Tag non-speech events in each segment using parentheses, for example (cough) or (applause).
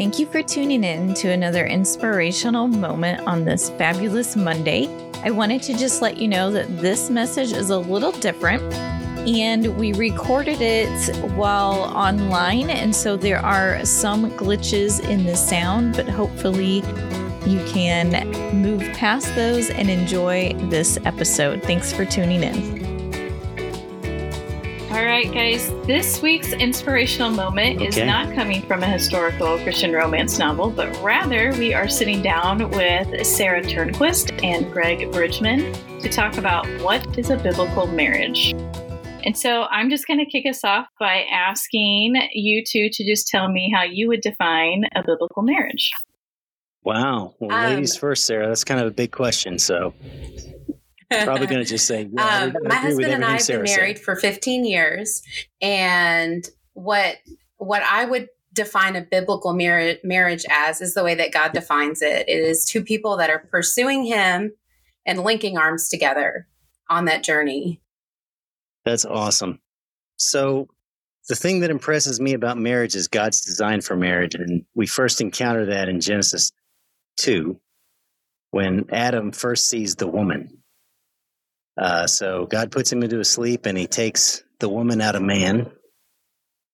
Thank you for tuning in to another inspirational moment on this fabulous Monday. I wanted to just let you know that this message is a little different and we recorded it while online. And so there are some glitches in the sound, but hopefully you can move past those and enjoy this episode. Thanks for tuning in. All right, guys, this week's inspirational moment okay. is not coming from a historical Christian romance novel, but rather we are sitting down with Sarah Turnquist and Gregg Bridgeman to talk about what is a biblical marriage. And so I'm just going to kick us off by asking you two to just tell me how you would define a biblical marriage. Wow. Well, um, ladies first, Sarah. That's kind of a big question. So Probably (laughs) going to just say, yeah, um, my husband and I have been married said. for 15 years, and what what I would define a biblical mar- marriage as is the way that God defines it. It is two people that are pursuing Him and linking arms together on that journey. That's awesome. So, the thing that impresses me about marriage is God's design for marriage, and we first encounter that in Genesis two, when Adam first sees the woman uh, so God puts him into a sleep and he takes the woman out of man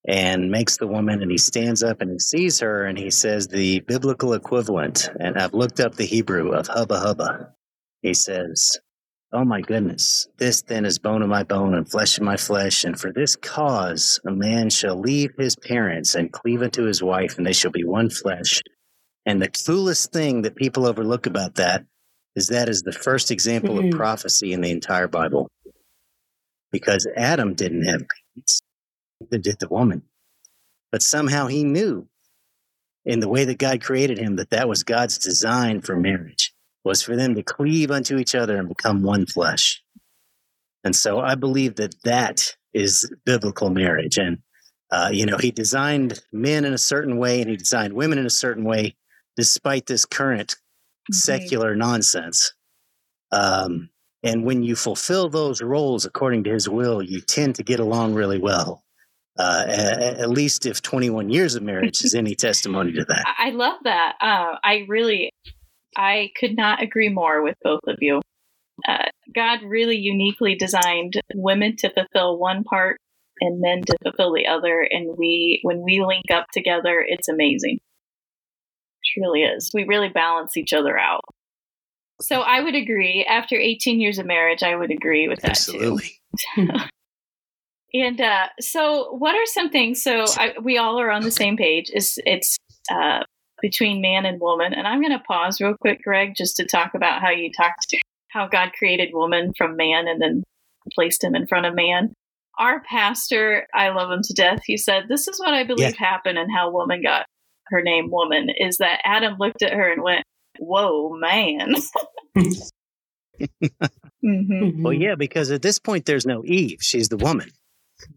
and makes the woman and he stands up and he sees her and he says the biblical equivalent and I've looked up the Hebrew of hubba hubba. He says, Oh my goodness, this then is bone of my bone and flesh of my flesh, and for this cause a man shall leave his parents and cleave unto his wife, and they shall be one flesh. And the coolest thing that people overlook about that is that is the first example mm-hmm. of prophecy in the entire Bible. Because Adam didn't have kids, neither did the woman. But somehow he knew in the way that God created him that that was God's design for marriage was for them to cleave unto each other and become one flesh. And so I believe that that is biblical marriage. And, uh, you know, he designed men in a certain way and he designed women in a certain way, despite this current secular nonsense. Um, and when you fulfill those roles according to his will, you tend to get along really well. Uh, at, at, least if 21 years of marriage is any testimony to that. (laughs) I love that. Uh, I really, I could not agree more with both of you. Uh, God really uniquely designed women to fulfill one part and men to fulfill the other. And we, when we link up together, it's amazing truly is. We really balance each other out. So I would agree. After 18 years of marriage, I would agree with that Absolutely. too. (laughs) and uh, so, what are some things? So I, we all are on the same page. It's it's uh, between man and woman. And I'm going to pause real quick, Gregg, just to talk about how you talked how God created woman from man and then placed him in front of man. Our pastor, I love him to death. He said, "This is what I believe yeah. happened and how woman got her name woman is that Adam looked at her and went, "Whoa, man." (laughs) mm-hmm. Well, yeah, because at this point there's no Eve; she's the woman.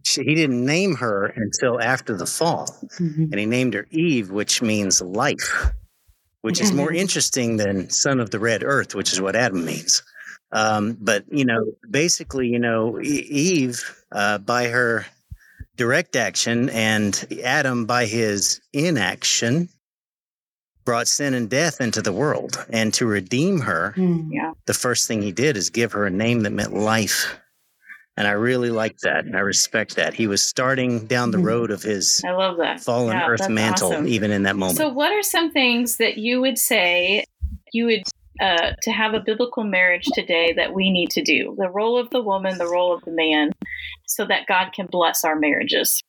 She, he didn't name her until after the fall, mm-hmm. and he named her Eve, which means life, which is more interesting than son of the red earth, which is what Adam means. Um, but you know, basically, you know, Eve uh, by her direct action, and Adam, by his inaction, brought sin and death into the world. And to redeem her, mm, yeah. the first thing he did is give her a name that meant life. And I really like that. And I respect that. He was starting down the hmm. road of his I love that. fallen yeah, earth mantle, awesome. even in that moment. So, what are some things that you would say you would uh, to have a biblical marriage today that we need to do the role of the woman, the role of the man, so that God can bless our marriages?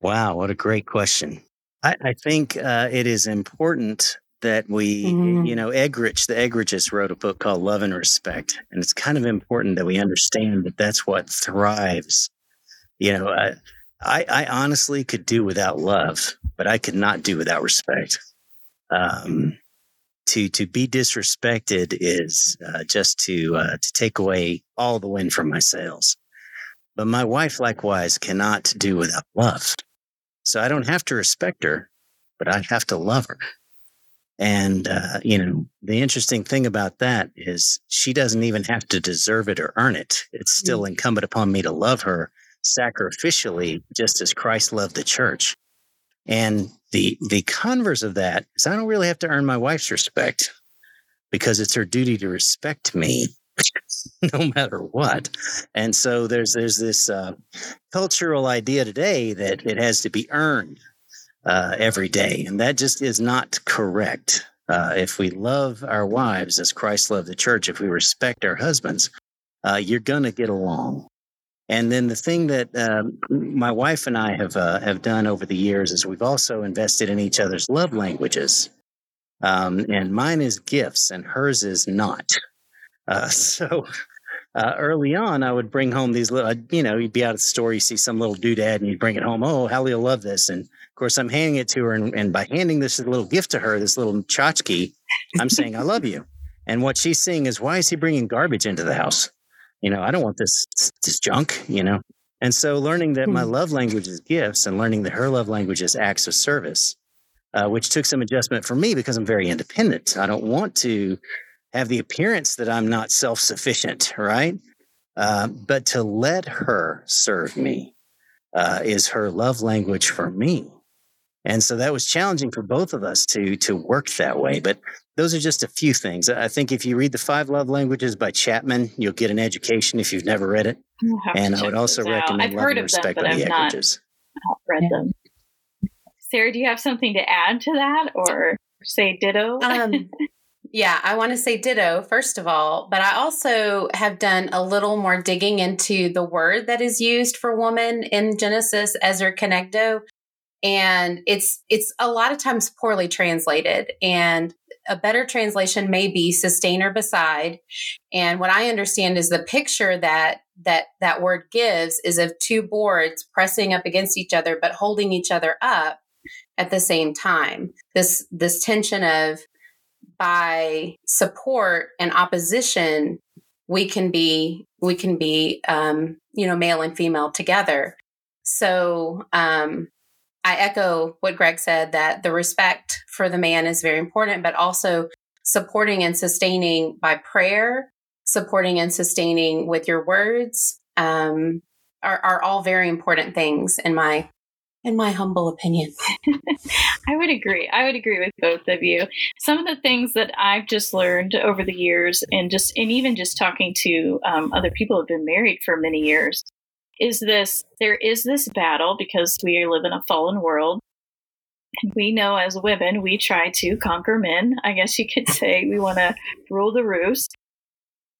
Wow, what a great question. I, I think uh, it is important that we, mm-hmm. you know, Eggerichs, the Eggerichs wrote a book called Love and Respect. And it's kind of important that we understand that that's what thrives. You know, I, I, I honestly could do without love, but I could not do without respect. Um, to to be disrespected is uh, just to uh, to take away all the wind from my sails. But my wife likewise cannot do without love. So I don't have to respect her, but I have to love her. And uh, you know, the interesting thing about that is she doesn't even have to deserve it or earn it. It's still mm. incumbent upon me to love her sacrificially, just as Christ loved the church. And the the converse of that is I don't really have to earn my wife's respect because it's her duty to respect me (laughs) no matter what. And so there's there's this uh, cultural idea today that it has to be earned uh, every day, and that just is not correct. Uh, if we love our wives as Christ loved the church, if we respect our husbands, uh, you're gonna get along. And then the thing that um, my wife and I have uh, have done over the years is we've also invested in each other's love languages. Um, and mine is gifts, and hers is not. Uh, (laughs) so uh, early on, I would bring home these little, you know, you'd be out at the store, you see some little doodad, and you'd bring it home. Oh, Hallee will love this. And of course, I'm handing it to her, and, and by handing this little gift to her, this little tchotchke, I'm saying I love you. And what she's seeing is, why is he bringing garbage into the house? You know, I don't want this this junk. You know, and so learning that my hmm. love language is gifts, and learning that her love language is acts of service, uh, which took some adjustment for me because I'm very independent. I don't want to have the appearance that I'm not self sufficient, right? Uh, but to let her serve me uh, is her love language for me. And so that was challenging for both of us to to work that way. But those are just a few things. I think if you read the Five Love Languages by Chapman, you'll get an education if you've never read it. And I would also recommend I've Love and Respect them, by the Eggerichs. Not read them. Sarah, do you have something to add to that, or say ditto? Um, (laughs) Yeah, I want to say ditto, first of all, but I also have done a little more digging into the word that is used for woman in Genesis, Ezer Kenegdo. And it's it's a lot of times poorly translated. And a better translation may be sustainer beside. And what I understand is the picture that that that word gives is of two boards pressing up against each other, but holding each other up at the same time. This this tension of by support and opposition, we can be we can be um, you know male and female together. So um, I echo what Gregg said that the respect for the man is very important, but also supporting and sustaining by prayer, supporting and sustaining with your words um, are, are all very important things in my in my humble opinion. (laughs) I would agree. I would agree with both of you. Some of the things that I've just learned over the years, and just and even just talking to um, other people who have been married for many years, is this: there is this battle because we live in a fallen world. And we know as women, we try to conquer men. I guess you could say we want to rule the roost.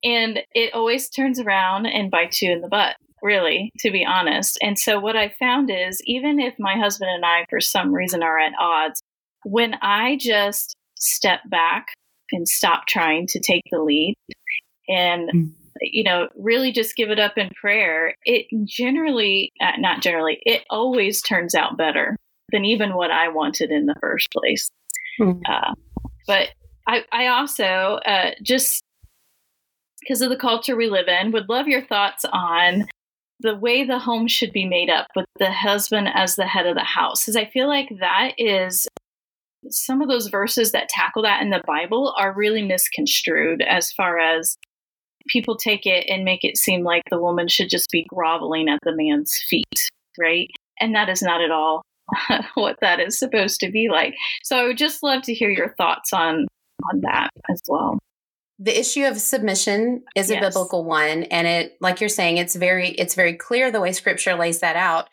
And it always turns around and bites you in the butt really, to be honest. And so what I found is even if my husband and I, for some reason, are at odds, when I just step back and stop trying to take the lead and mm. You know really just give it up in prayer it generally uh, not generally it always turns out better than even what i wanted in the first place mm. uh, but I, I also uh, just because of the culture we live in would love your thoughts on the way the home should be made up with the husband as the head of the house because i feel like that is some of those verses that tackle that in the bible are really misconstrued as far as people take it and make it seem like the woman should just be groveling at the man's feet right and that is not at all (laughs) what that is supposed to be like so i would just love to hear your thoughts on on that as well the issue of submission is yes. a biblical one and it like you're saying it's very it's very clear the way scripture lays that out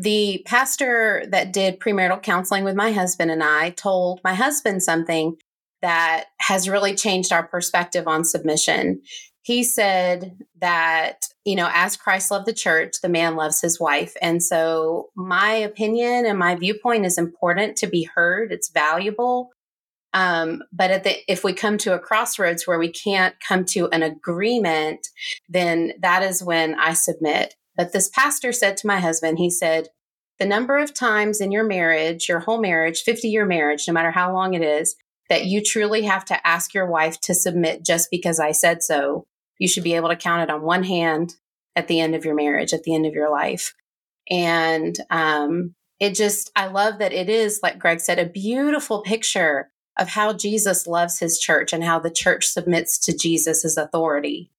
the pastor that did premarital counseling with my husband and I told my husband something that has really changed our perspective on submission. He said that, you know, as Christ loved the church, the man loves his wife. And so my opinion and my viewpoint is important to be heard, it's valuable. Um, but at the, if we come to a crossroads where we can't come to an agreement, then that is when I submit. But this pastor said to my husband, he said, the number of times in your marriage, your whole marriage, 50 year marriage, no matter how long it is, that you truly have to ask your wife to submit just because I said so, you should be able to count it on one hand at the end of your marriage, at the end of your life. And um, it just, I love that it is, like Gregg said, a beautiful picture of how Jesus loves his church and how the church submits to Jesus' authority.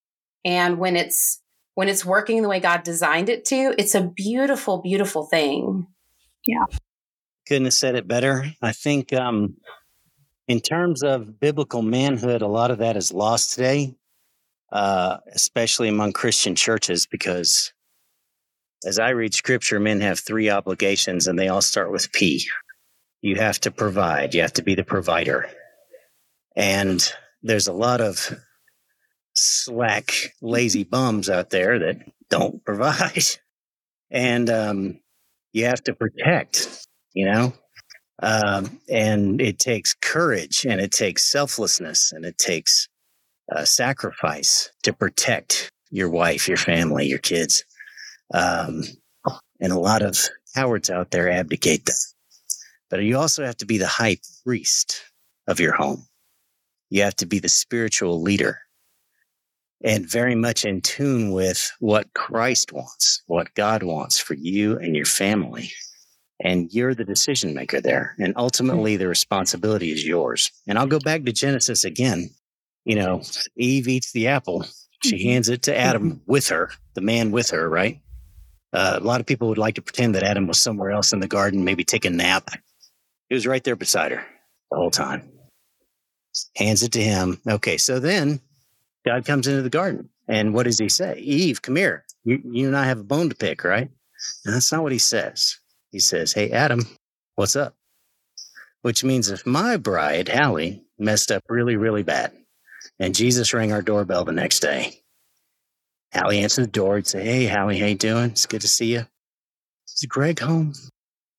And when it's when it's working the way God designed it to, it's a beautiful, beautiful thing. Yeah. couldn't have said it better. I think um, in terms of biblical manhood, a lot of that is lost today, uh, especially among Christian churches, because as I read scripture, men have three obligations and they all start with P. You have to provide, you have to be the provider. And there's a lot of slack, lazy bums out there that don't (laughs) provide. And um, you have to protect, you know? Um, and it takes courage and it takes selflessness and it takes uh, sacrifice to protect your wife, your family, your kids. Um, and a lot of cowards out there abdicate that. But you also have to be the high priest of your home. You have to be the spiritual leader and very much in tune with what Christ wants, what God wants for you and your family. And you're the decision maker there. And ultimately, the responsibility is yours. And I'll go back to Genesis again. You know, Eve eats the apple. She mm-hmm. hands it to Adam mm-hmm. with her, the man with her, right? Uh, a lot of people would like to pretend that Adam was somewhere else in the garden, maybe taking a nap. He was right there beside her the whole time. Hands it to him. Okay, so then God comes into the garden. And what does he say? Eve, come here. You, you and I have a bone to pick, right? And that's not what he says. He says, Hey, Adam, what's up? Which means if my bride, Hallee, messed up really, really bad, and Jesus rang our doorbell the next day, Hallee answered the door and say, Hey, Hallee, how you doing? It's good to see you. Is Gregg home?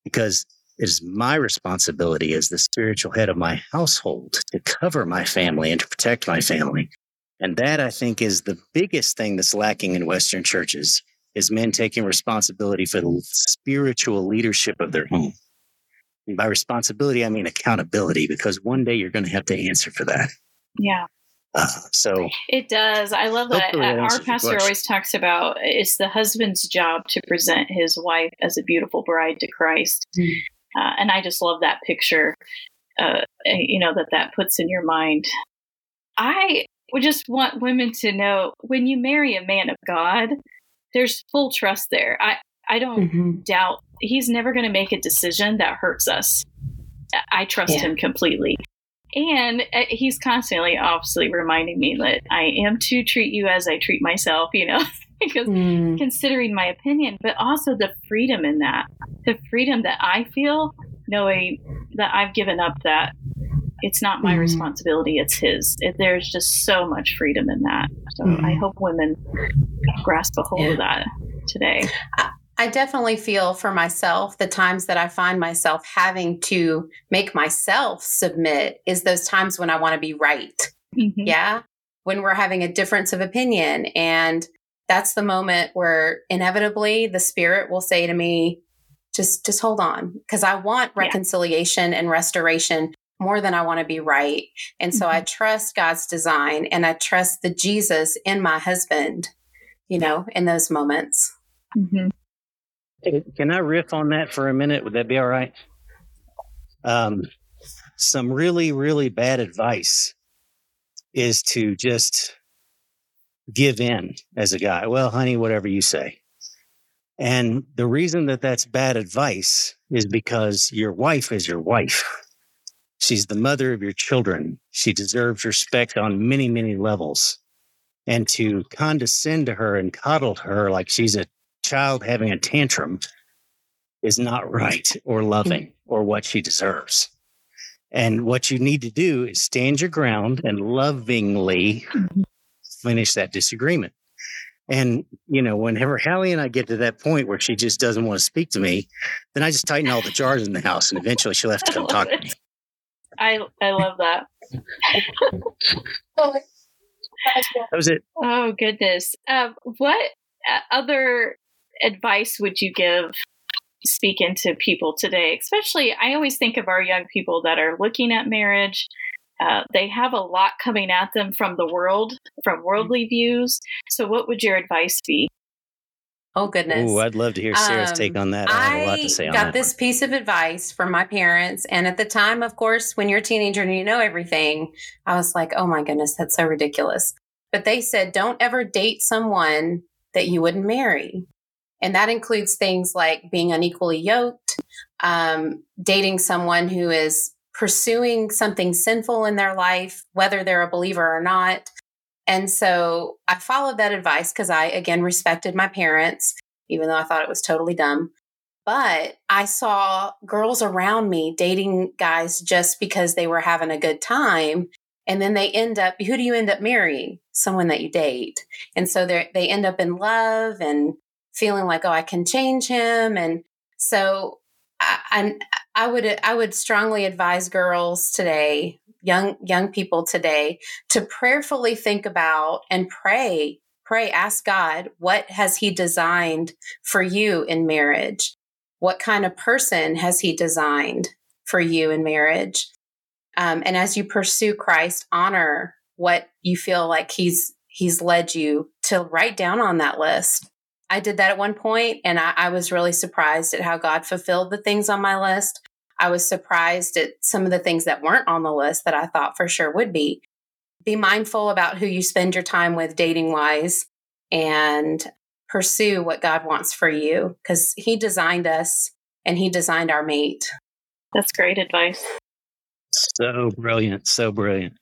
Because it is my responsibility as the spiritual head of my household to cover my family and to protect my family. And that I think is the biggest thing that's lacking in Western churches is men taking responsibility for the spiritual leadership of their home. And by responsibility, I mean accountability, because one day you're going to have to answer for that. Yeah. Uh, (sighs) so it does. I love that. Our pastor always talks about it's the husband's job to present his wife as a beautiful bride to Christ. Mm. Uh, and I just love that picture, uh, you know, that that puts in your mind. I would just want women to know when you marry a man of God, there's full trust there. I, I don't mm-hmm. doubt he's never going to make a decision that hurts us. I trust yeah. him completely. And uh, he's constantly, obviously, reminding me that I am to treat you as I treat myself, you know, (laughs) because mm. considering my opinion, but also the freedom in that, the freedom that I feel knowing that I've given up that it's not my mm responsibility it's his. It, there's just so much freedom in that. So mm i hope women grasp a hold yeah. of that today. I definitely feel for myself the times that I find myself having to make myself submit is those times when I want to be right. Mm-hmm. Yeah. When we're having a difference of opinion. And that's the moment where inevitably the spirit will say to me, just just hold on because I want reconciliation yeah. and restoration more than I want to be right. And so mm-hmm. I trust God's design and I trust the Jesus in my husband, you know, in those moments. Mm-hmm. Can I riff on that for a minute? Would that be all right? Um, some really, really bad advice is to just give in as a guy. Well, honey, whatever you say. And the reason that that's bad advice is because your wife is your wife. She's the mother of your children. She deserves respect on many, many levels. And to condescend to her and coddle her like she's a child having a tantrum is not right or loving or what she deserves. And what you need to do is stand your ground and lovingly finish that disagreement. And, you know, whenever Hallee and I get to that point where she just doesn't want to speak to me, then I just tighten all the jars in the house and eventually she'll have to come talk to me. (laughs) I I love that. (laughs) that was it. Oh goodness. Uh, what uh, other advice would you give speaking to people today? Especially, I always think of our young people that are looking at marriage. Uh, they have a lot coming at them from the world, from worldly views. So, what would your advice be? Oh goodness! Ooh, I'd love to hear Sarah's um, take on that. I have a lot to say on got this one. piece of advice from my parents, and at the time, of course, when you're a teenager and you know everything, I was like, "Oh my goodness, that's so ridiculous." But they said, "Don't ever date someone that you wouldn't marry," and that includes things like being unequally yoked, um, dating someone who is pursuing something sinful in their life, whether they're a believer or not. And so I followed that advice because I, again, respected my parents, even though I thought it was totally dumb. But I saw girls around me dating guys just because they were having a good time. And then they end up, who do you end up marrying? Someone that you date. And so they end up in love and feeling like, oh, I can change him. And so I, I, I would I would strongly advise girls today, young young people today, to prayerfully think about and pray, pray, ask God, what has He designed for you in marriage? What kind of person has He designed for you in marriage? Um, and as you pursue Christ, honor what you feel like He's He's led you to write down on that list. I did that at one point, and I, I was really surprised at how God fulfilled the things on my list. I was surprised at some of the things that weren't on the list that I thought for sure would be. Be mindful about who you spend your time with dating wise and pursue what God wants for you because He designed us and He designed our mate. That's great advice. So brilliant. So brilliant.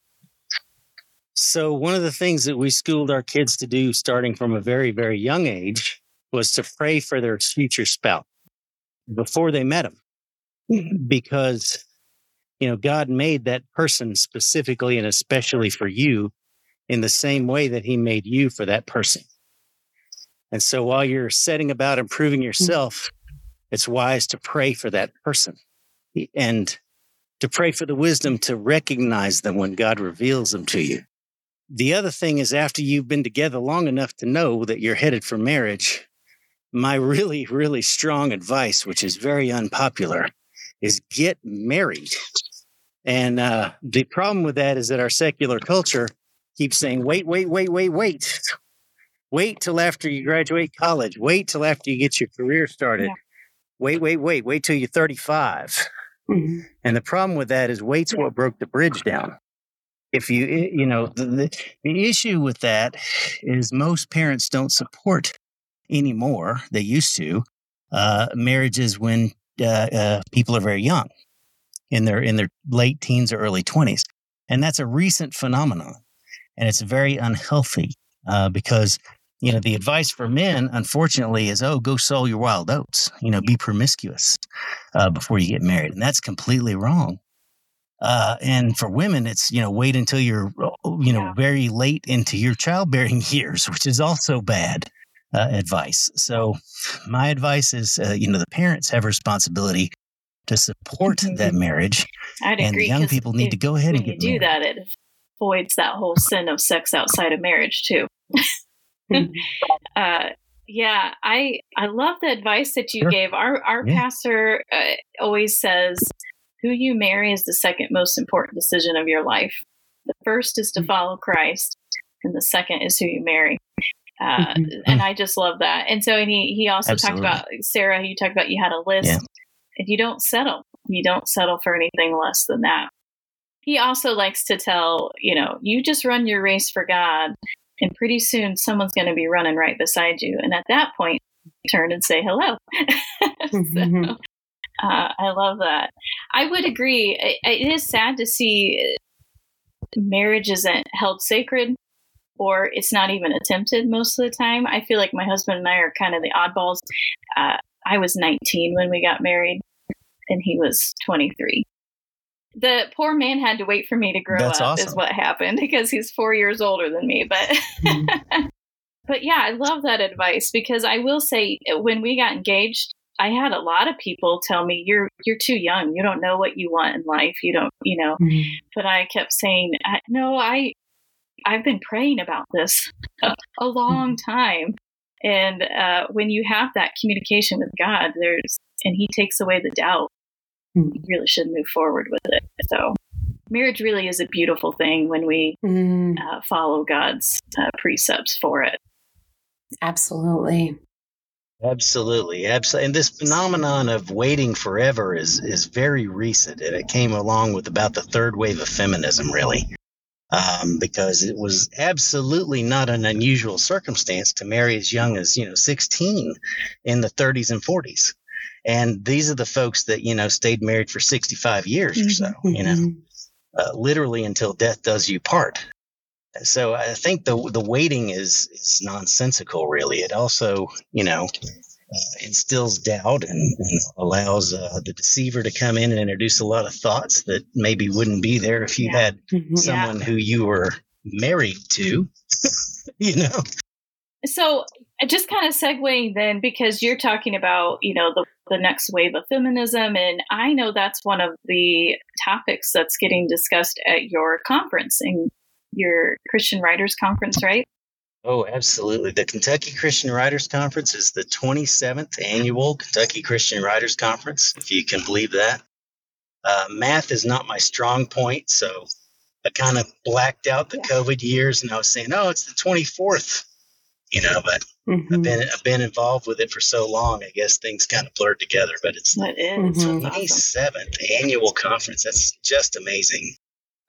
So, one of the things that we schooled our kids to do starting from a very, very young age was to pray for their future spouse before they met them. Mm-hmm. Because, you know, God made that person specifically and especially for you in the same way that He made you for that person. And so, while you're setting about improving mm-hmm. yourself, it's wise to pray for that person and to pray for the wisdom to recognize them when God reveals them to you. The other thing is, after you've been together long enough to know that you're headed for marriage, my really, really strong advice, which is very unpopular, is get married. And uh, the problem with that is that our secular culture keeps saying, wait, wait, wait, wait, wait. Wait till after you graduate college. Wait till after you get your career started. Yeah. Wait, wait, wait. Wait till you're 35. Mm-hmm. And the problem with that is wait's what broke the bridge down if you you know the, the, the issue with that is most parents don't support anymore they used to uh, marriages when uh, uh, people are very young in their in their late teens or early 20s and that's a recent phenomenon and it's very unhealthy uh, because you know the advice for men unfortunately is oh go sow your wild oats you know be promiscuous uh, before you get married. And that's completely wrong. Uh, and for women, it's, you know, wait until you're, uh, you know, yeah. very late into your childbearing (laughs) years, which is also bad uh, advice. So my advice is, uh, you know, the parents have responsibility to support mm-hmm. that marriage. I'd and agree, the young people need to go ahead and get do married. that. It avoids that whole sin of sex outside of marriage too. mm-hmm. (laughs) uh, yeah, I I love the advice that you sure. gave. Our our yeah. pastor uh, always says who you marry is the second most important decision of your life. The first is to mm-hmm. follow Christ, and the second is who you marry. Uh, mm-hmm. And I just love that. And so, and he, he also Absolutely. talked about, Sarah, you talked about you had a list. Yeah. If you don't settle, you don't settle for anything less than that. He also likes to tell, you know, you just run your race for God, and pretty soon someone's going to be running right beside you. And at that point, turn and say hello. (laughs) Mm-hmm. so, uh, I love that. I would agree. It, it is sad to see marriage isn't held sacred or it's not even attempted most of the time. I feel like my husband and I are kind of the oddballs. Uh, I was 19 when we got married, and he was 23. The poor man had to wait for me to grow That's up, awesome. is what happened (laughs) because he's four years older than me. But, mm-hmm. (laughs) but yeah, I love that advice because I will say when we got engaged, I had a lot of people tell me you're you're too young. You don't know what you want in life. You don't, you know. Mm-hmm. But I kept saying, "No, I I've been praying about this a, (laughs) a long mm-hmm. time." And uh, when you have that communication with God, there's and He takes away the doubt. Mm-hmm. You really should move forward with it. So, marriage really is a beautiful thing when we mm. uh, follow God's uh, precepts for it. Absolutely. Absolutely, absolutely. And this phenomenon of waiting forever is is very recent, and it came along with about the third wave of feminism, really, um, because it was absolutely not an unusual circumstance to marry as young as you know 16 in the 30s and 40s. And these are the folks that, you know, stayed married for 65 years or so, mm-hmm. you know, mm-hmm. uh, literally until death does you part. So I think the the waiting is is nonsensical. Really, it also you know uh, instills doubt and, and allows uh, the deceiver to come in and introduce a lot of thoughts that maybe wouldn't be there if you yeah. had (laughs) mm-hmm. someone yeah. who you were married to. (laughs) you know. So just kind of segueing then because you're talking about you know the the next wave of feminism and i know that's one of the topics that's getting discussed at your conference and your Christian Writers Conference, right? Oh, absolutely. The Kentucky Christian Writers Conference is the 27th annual Kentucky Christian Writers Conference, if you can believe that. Uh, math is not my strong point, so I kind of blacked out the COVID years and I was saying, oh, it's the 24th, you know, but mm-hmm. I've been I've been involved with it for so long, I guess things kind of blurred together. But it's the 27th awesome. annual conference. That's just amazing.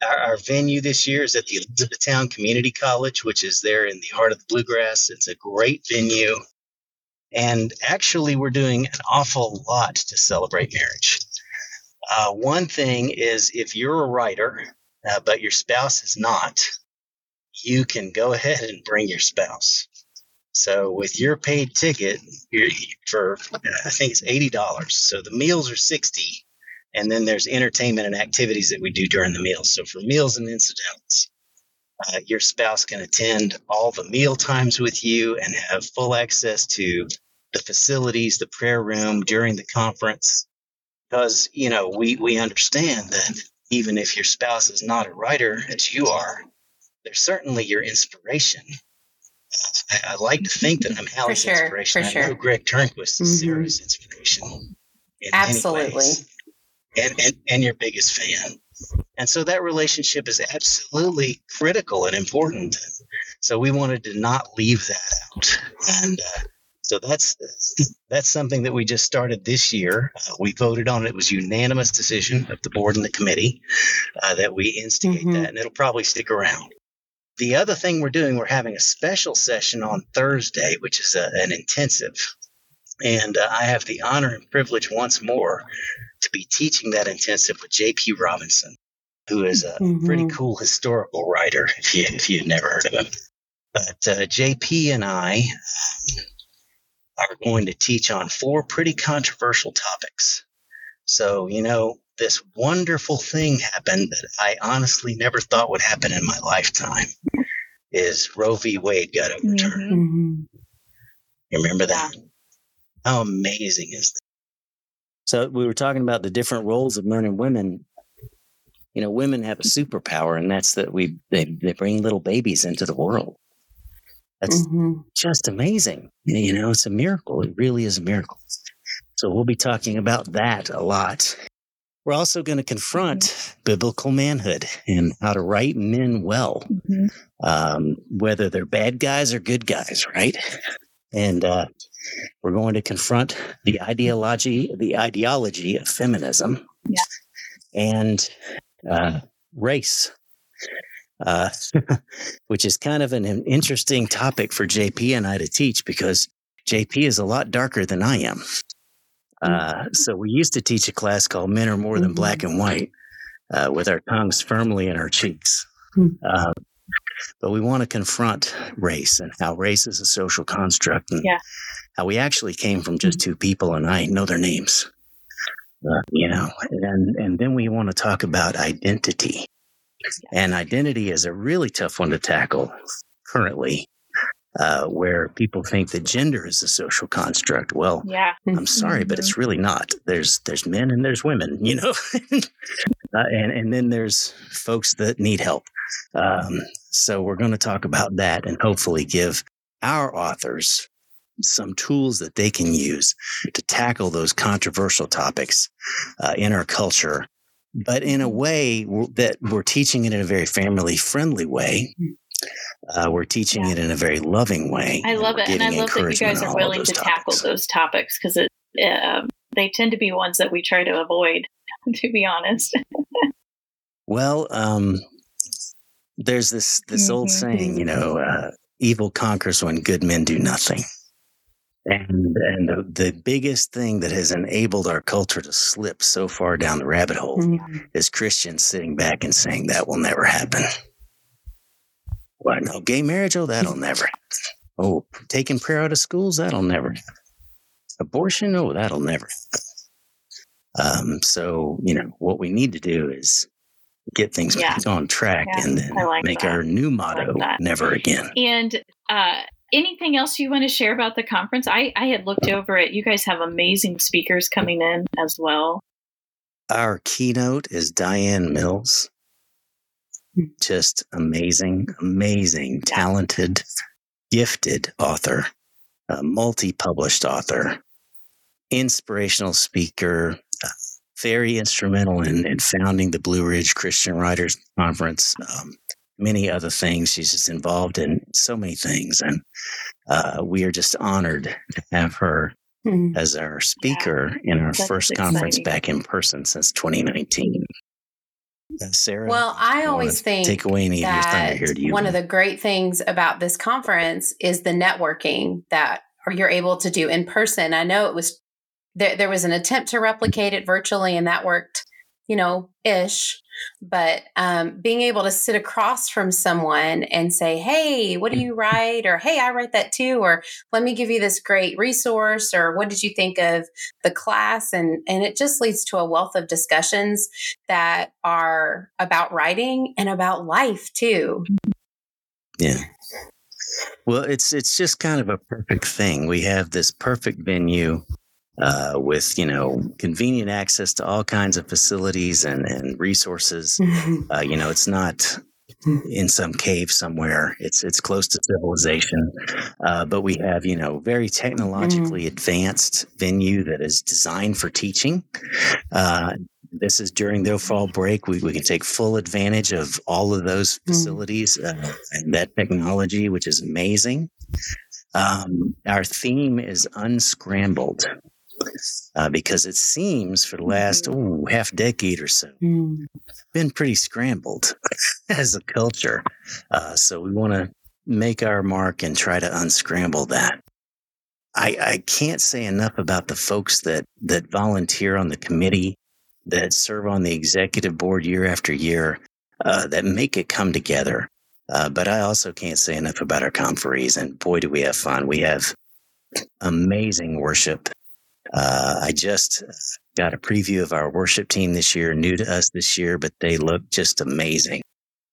Our, our, venue this year is at the Elizabethtown Community College, which is there in the heart of the bluegrass. It's a great venue. And actually, we're doing an awful lot to celebrate marriage. Uh, one thing is if you're a writer, uh, but your spouse is not, you can go ahead and bring your spouse. So with your paid ticket, for I think it's eighty dollars. So the meals are sixty, and then there's entertainment and activities that we do during the meals. So for meals and incidentals, uh, your spouse can attend all the meal times with you and have full access to the facilities, the prayer room during the conference. Because, you know, we, we understand that even if your spouse is not a writer as you are, they're certainly your inspiration. I, I like to think that I'm Hallee's sure, inspiration. I know Greg Turnquist is mm-hmm. Sarah's inspiration. Absolutely and, and, and your biggest fan. And so that relationship is absolutely critical and important. So we wanted to not leave that out. And uh, so that's that's something that we just started this year. Uh, we voted on it. It was unanimous decision of the board and the committee uh, that we instigate mm-hmm. that, and it'll probably stick around. The other thing we're doing, we're having a special session on Thursday, which is a, an intensive. And uh, I have the honor and privilege once more to be teaching that intensive with J.P. Robinson, who is a mm-hmm. pretty cool historical writer, (laughs) if you if you've never heard of him. But uh, J.P. and I are going to teach on four pretty controversial topics. So you know, this wonderful thing happened that I honestly never thought would happen in my lifetime. Is Roe v. Wade got overturned? Mm-hmm. You remember that? How amazing is that? So we were talking about the different roles of men and women. You know, women have a superpower, and that's that we they, they bring little babies into the world. That's mm-hmm. just amazing. You know, it's a miracle. It really is a miracle. So we'll be talking about that a lot. We're also going to confront mm-hmm. biblical manhood and how to write men well, mm-hmm. um, whether they're bad guys or good guys, right? And uh, we're going to confront the ideology, the ideology of feminism, yeah. and uh, race, uh, (laughs) which is kind of an, an, interesting topic for JP and I to teach because JP is a lot darker than I am. Uh, mm-hmm. so we used to teach a class called "Men Are More Than mm-hmm. Black and White," uh, with our tongues firmly in our cheeks. Mm-hmm. but we want to confront race and how race is a social construct and yeah how we actually came from just two people and I know their names. Uh, you know, and and then we want to talk about identity. And identity is a really tough one to tackle currently, uh, where people think that gender is a social construct. Well, yeah, I'm sorry, but it's mm-hmm. really not. There's there's men and there's women, you know, (laughs) uh, and and then there's folks that need help. Um, so we're going to talk about that and hopefully give our authors some tools that they can use to tackle those controversial topics uh, in our culture, but in a mm-hmm. way that we're teaching it in a very family friendly way. Uh, we're teaching yeah. it in a very loving way. I love it, and I love that you guys are willing to topics. tackle those topics because it uh, they tend to be ones that we try to avoid. (laughs) To be honest. well, um, there's this this mm-hmm. old saying, you know, uh, evil conquers when good men do nothing. And and the, the biggest thing that has enabled our culture to slip so far down the rabbit hole mm-hmm. is Christians sitting back and saying that will never happen. What? no, gay marriage, oh, that'll never happen. Oh, taking prayer out of schools, that'll never happen. Abortion, oh, that'll never happen. Um, so, you know, what we need to do is get things yeah. back on track yeah, and then like make that. our new motto like never again. And uh, anything else you want to share about the conference? I, I had looked over it. You guys have amazing speakers coming in as well. Our keynote is DiAnn Mills. Just amazing, amazing, talented, gifted author, multi published author, inspirational speaker, very instrumental in, in founding the Blue Ridge Christian Writers Conference. Um, many other things. She's just involved in so many things. And uh, we are just honored to have her mm-hmm. as our speaker yeah, in our first conference back in person since 2019. Uh, Sarah, well, I always think take away any of your thunder here. To you. One of the great things about this conference is the networking that you're able to do in person. I know it was there, there was an attempt to replicate it virtually, and that worked, you know, ish. But um, being able to sit across from someone and say, "Hey, what do you write?" or "Hey, I write that too," or "Let me give you this great resource," or "What did you think of the class?" and and it just leads to a wealth of discussions that are about writing and about life too. Yeah. Well, it's it's just kind of a perfect thing. We have this perfect venue uh, with you know convenient access to all kinds of facilities and, and resources. Uh, you know, it's not in some cave somewhere. It's it's close to civilization, uh, but we have you know very technologically mm-hmm. advanced venue that is designed for teaching. Uh, this is during their fall break. We, we can take full advantage of all of those mm. facilities uh, and that technology, which is amazing. Um, our theme is unscrambled uh, because it seems for the last mm-hmm. half decade or so mm. been pretty scrambled (laughs) as a culture. Uh, so we want to make our mark and try to unscramble that. I, I can't say enough about the folks that that volunteer on the committee, that serve on the executive board year after year, uh, that make it come together. Uh, but I also can't say enough about our conferees, and boy, do we have fun! We have amazing worship uh, I just got a preview of our worship team this year, new to us this year, but they look just amazing.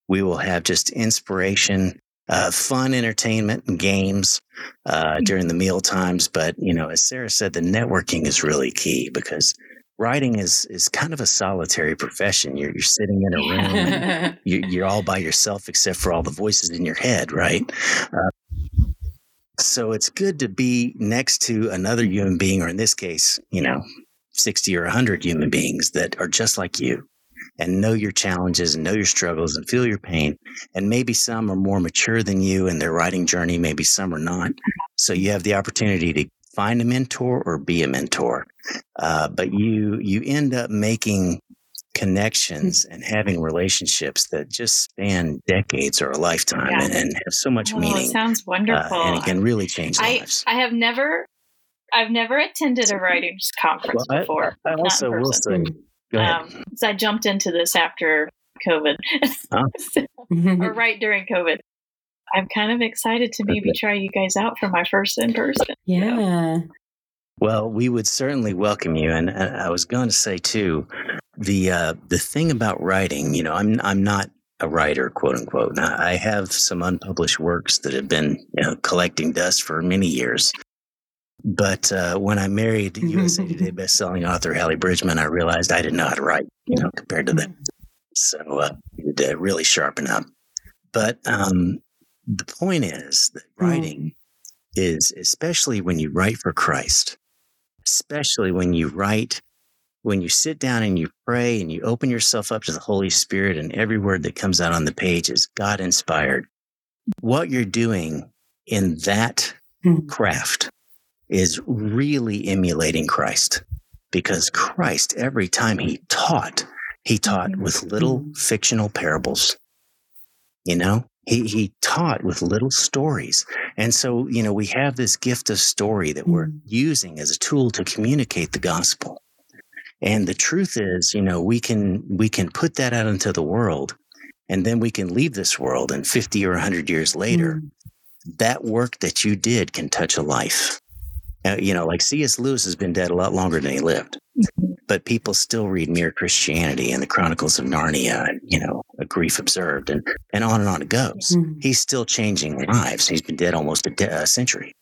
We will have just inspiration, uh, fun entertainment and games uh, mm-hmm. during the meal times. But, you know, as Sarah said, the networking is really key because writing is is kind of a solitary profession. You're, you're sitting in a room and you're, (laughs) you're, all by yourself except for all the voices in your head, right? Uh, so it's good to be next to another human being, or in this case, you know, 60 or 100 human beings that are just like you and know your challenges and know your struggles and feel your pain. And maybe some are more mature than you in their writing journey, maybe some are not. So you have the opportunity to find a mentor or be a mentor. Uh, but you you end up making connections and having relationships that just span decades or a lifetime yeah. and, and, have so much oh, meaning. Sounds wonderful. Uh, and it can really change I, lives. I have never, I've never attended a writers conference well, before. I, I also will say, go ahead. Um, so I jumped into this after COVID, (laughs) or (laughs) right during COVID. I'm kind of excited to maybe okay. try you guys out for my first in person. Yeah. You know? Well, we would certainly welcome you. And I was going to say too, the uh, the thing about writing, you know, I'm I'm not a writer, quote unquote. Now, I have some unpublished works that have been you know, collecting dust for many years. But uh, when I married USA Today bestselling author Hallee Bridgeman, I realized I didn't know how to write, you know, compared to them. So uh, to really sharpen up. But um, the point is that writing is, especially when you write for Christ, especially when you write when you sit down and you pray and you open yourself up to the Holy Spirit, and every word that comes out on the page is God inspired, what you're doing in that mm-hmm. craft is really emulating Christ because Christ, every time he taught, he taught mm-hmm. with little fictional parables. You know, He, he taught with little stories. And so, you know, we have this gift of story that we're mm. using as a tool to communicate the gospel. And the truth is, you know, we can, we can put that out into the world and then we can leave this world and 50 or 100 years later, mm. that work that you did can touch a life. Uh, you know, like C.S. Lewis has been dead a lot longer than he lived, mm-hmm. but people still read Mere Christianity and the Chronicles of Narnia and, you know, A Grief Observed and, and on and on it goes. Mm-hmm. He's still changing lives. He's been dead almost a, de- a century.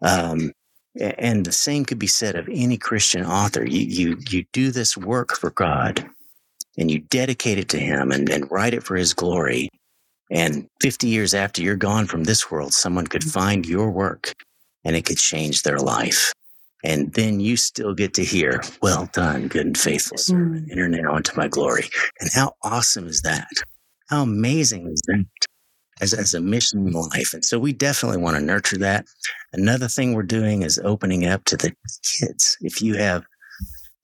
Um, and the same could be said of any Christian author. You, you, you do this work for God and you dedicate it to Him and, and write it for His glory. And 50 years after you're gone from this world, someone could find your work and it could change their life. And then you still get to hear, well done, good and faithful servant, mm. enter now into my glory. And how awesome is that? How amazing is that as, as a mission in life? And so we definitely want to nurture that. Another thing we're doing is opening up to the kids. If you have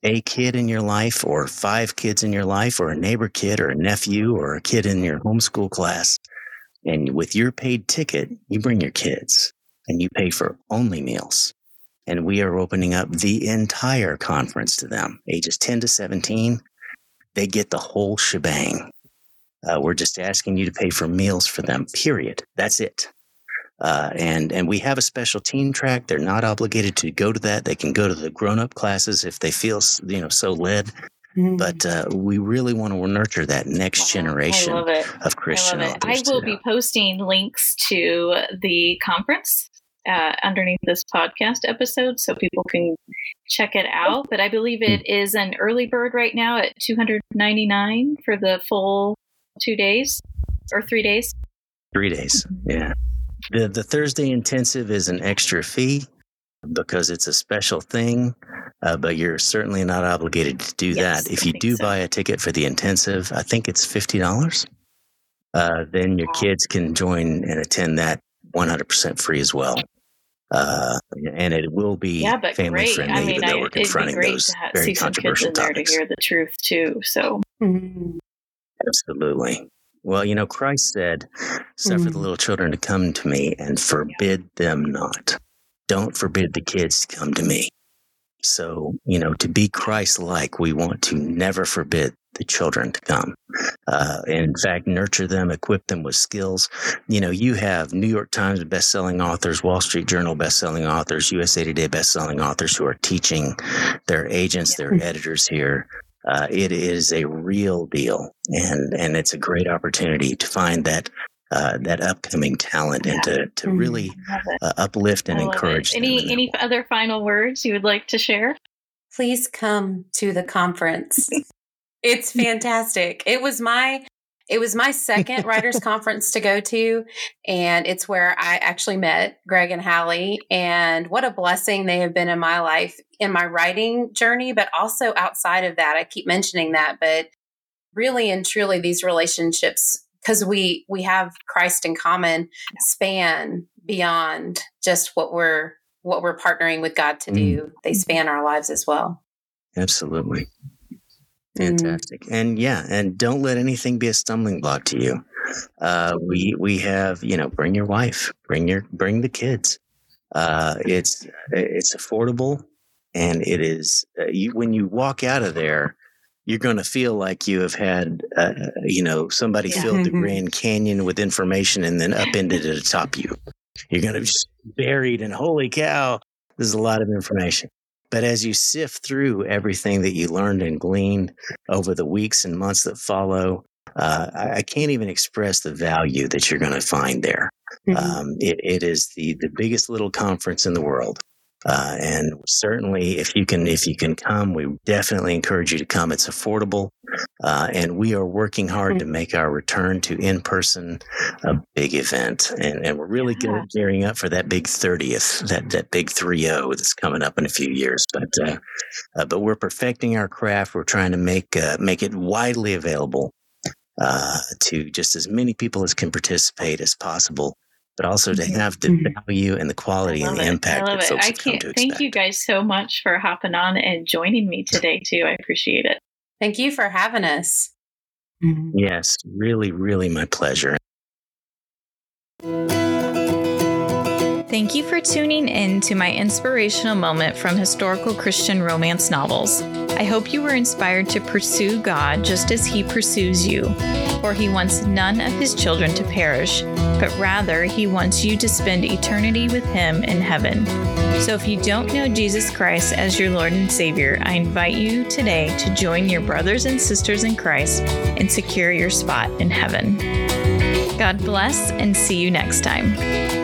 a kid in your life or five kids in your life or a neighbor kid or a nephew or a kid in your homeschool class, and with your paid ticket, you bring your kids and you pay for only meals. And we are opening up the entire conference to them, ages 10 to 17. They get the whole shebang. Uh, we're just asking you to pay for meals for them, period. That's it. Uh, and and we have a special teen track. They're not obligated to go to that. They can go to the grown up classes if they feel you know so led. Mm-hmm. But uh, we really want to nurture that next generation of Christian I, I will too. be posting links to the conference uh, underneath this podcast episode so people can check it out. But I believe it hmm. an early bird right now at 299 for the full two days or three days. Three days, yeah. The, the Thursday intensive is an extra fee because it's a special thing, uh, but you're certainly not obligated to do yes, that. If you do so. buy a ticket for the intensive, I think it's $50. Uh, then your kids can join and attend that 100% free as well. Uh, and it will be yeah, but family great. friendly, I mean, even though we're confronting those to very see controversial some kids in topics. there to hear the truth too. So, mm-hmm. Absolutely. Well, you know, Christ said, "Suffer mm-hmm. the little children to come to me, and forbid them not. Don't forbid the kids to come to me." So, you know, to be Christ-like, we want to never forbid the children to come. Uh, in fact, nurture them, equip them with skills. You know, you have New York Times best-selling authors, Wall Street Journal best-selling authors, USA Today best-selling authors who are teaching their agents, their editors here. Uh, it is a real deal, and and it's a great opportunity to find that uh, that upcoming talent yeah. and to, to mm-hmm. really uh, uplift and encourage. Any any other final words you would like to share? Please come to the conference. (laughs) It's fantastic. It was my it was my second (laughs) writers conference to go to and it's where I actually met Gregg and Hallee and what a blessing they have been in my life in my writing journey but also outside of that. I keep mentioning that but really and truly these relationships because we we have Christ in common span beyond just what we're what we're partnering with God to do. Mm. They span our lives as well. Absolutely. Mm-hmm. Fantastic. Mm. And yeah, and don't let anything be a stumbling block to you. Uh, we we have you know bring your wife, bring your bring the kids. Uh, it's it's affordable, and it is uh, you when you walk out of there, you're going to feel like you have had uh, you know somebody yeah. filled the Grand Canyon with information and then upended it atop you. You're going to be buried in holy cow. There's a lot of information. But as you sift through everything that you learned and gleaned over the weeks and months that follow, uh, I, can't even express the value that you're going to find there. Mm-hmm. Um, it, it is the, the biggest little conference in the world. Uh, and certainly, if you can, if you can come, we definitely encourage you to come. It's affordable, uh, and we are working hard to mm-hmm. make our return to in person a big event. And, and we're really yeah. gearing up for that big thirtieth, that that big three zero that's coming up in a few years. But uh, uh, but we're perfecting our craft. We're trying to make uh, make it widely available uh, to just as many people as can participate as possible but also to have the mm-hmm. value and the quality and the it. impact that folks I have come to expect. Thank you guys so much for hopping on and joining me today too. I appreciate it. Thank you for having us. Yes, really, really my pleasure. Thank you for tuning in to my inspirational moment from historical Christian romance novels. I hope you were inspired to pursue God just as He pursues you, for He wants none of His children to perish, but rather He wants you to spend eternity with Him in heaven. So if you don't know Jesus Christ as your Lord and Savior, I invite you today to join your brothers and sisters in Christ and secure your spot in heaven. God bless and see you next time.